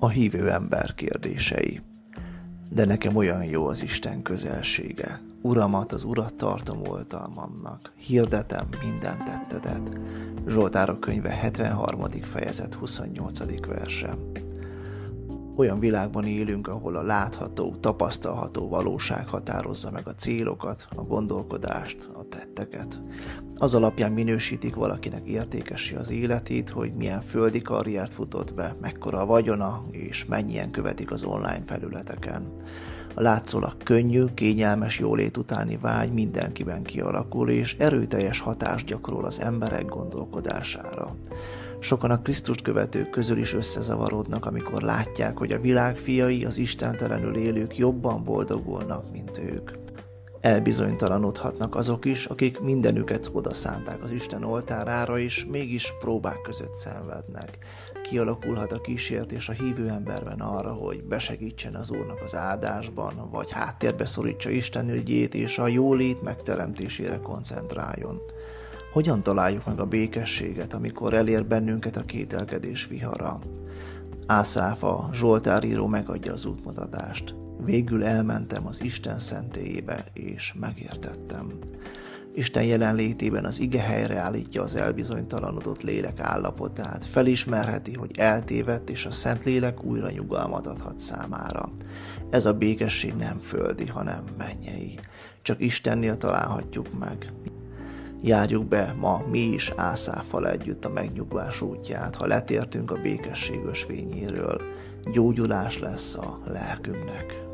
A hívő ember kérdései. De nekem olyan jó az Isten közelsége. Uramat, az Urat tartom oltalmamnak. Hirdetem minden tettedet. Zsoltárok könyve 73. fejezet 28. verse. Olyan világban élünk, ahol a látható, tapasztalható valóság határozza meg a célokat, a gondolkodást, a tetteket. Az alapján minősítik valakinek értékesi az életét, hogy milyen földi karriert futott be, mekkora a vagyona, és mennyien követik az online felületeken. A látszólag könnyű, kényelmes jólét utáni vágy mindenkiben kialakul, és erőteljes hatást gyakorol az emberek gondolkodására. Sokan a Krisztust követők közül is összezavarodnak, amikor látják, hogy a világ fiai, az istentelenül élők jobban boldogulnak, mint ők. Elbizonytalanodhatnak azok is, akik mindenüket odaszánták az Isten oltárára, és mégis próbák között szenvednek. Kialakulhat a kísértés a hívő emberben arra, hogy besegítsen az Úrnak az áldásban, vagy háttérbe szorítsa Isten ügyét, és a jólét megteremtésére koncentráljon. Hogyan találjuk meg a békességet, amikor elér bennünket a kételkedés vihara? Ászáf a Zsoltáríró megadja az útmutatást. Végül elmentem az Isten szentélyébe, és megértettem. Isten jelenlétében az ige helyreállítja az elbizonytalanodott lélek állapotát, felismerheti, hogy eltévedt, és a Szentlélek újra nyugalmat adhat számára. Ez a békesség nem földi, hanem mennyei. Csak Istennél találhatjuk meg. Járjuk be ma mi is ászáffal együtt a megnyugvás útját, ha letértünk a békesség ösvényéről. Gyógyulás lesz a lelkünknek.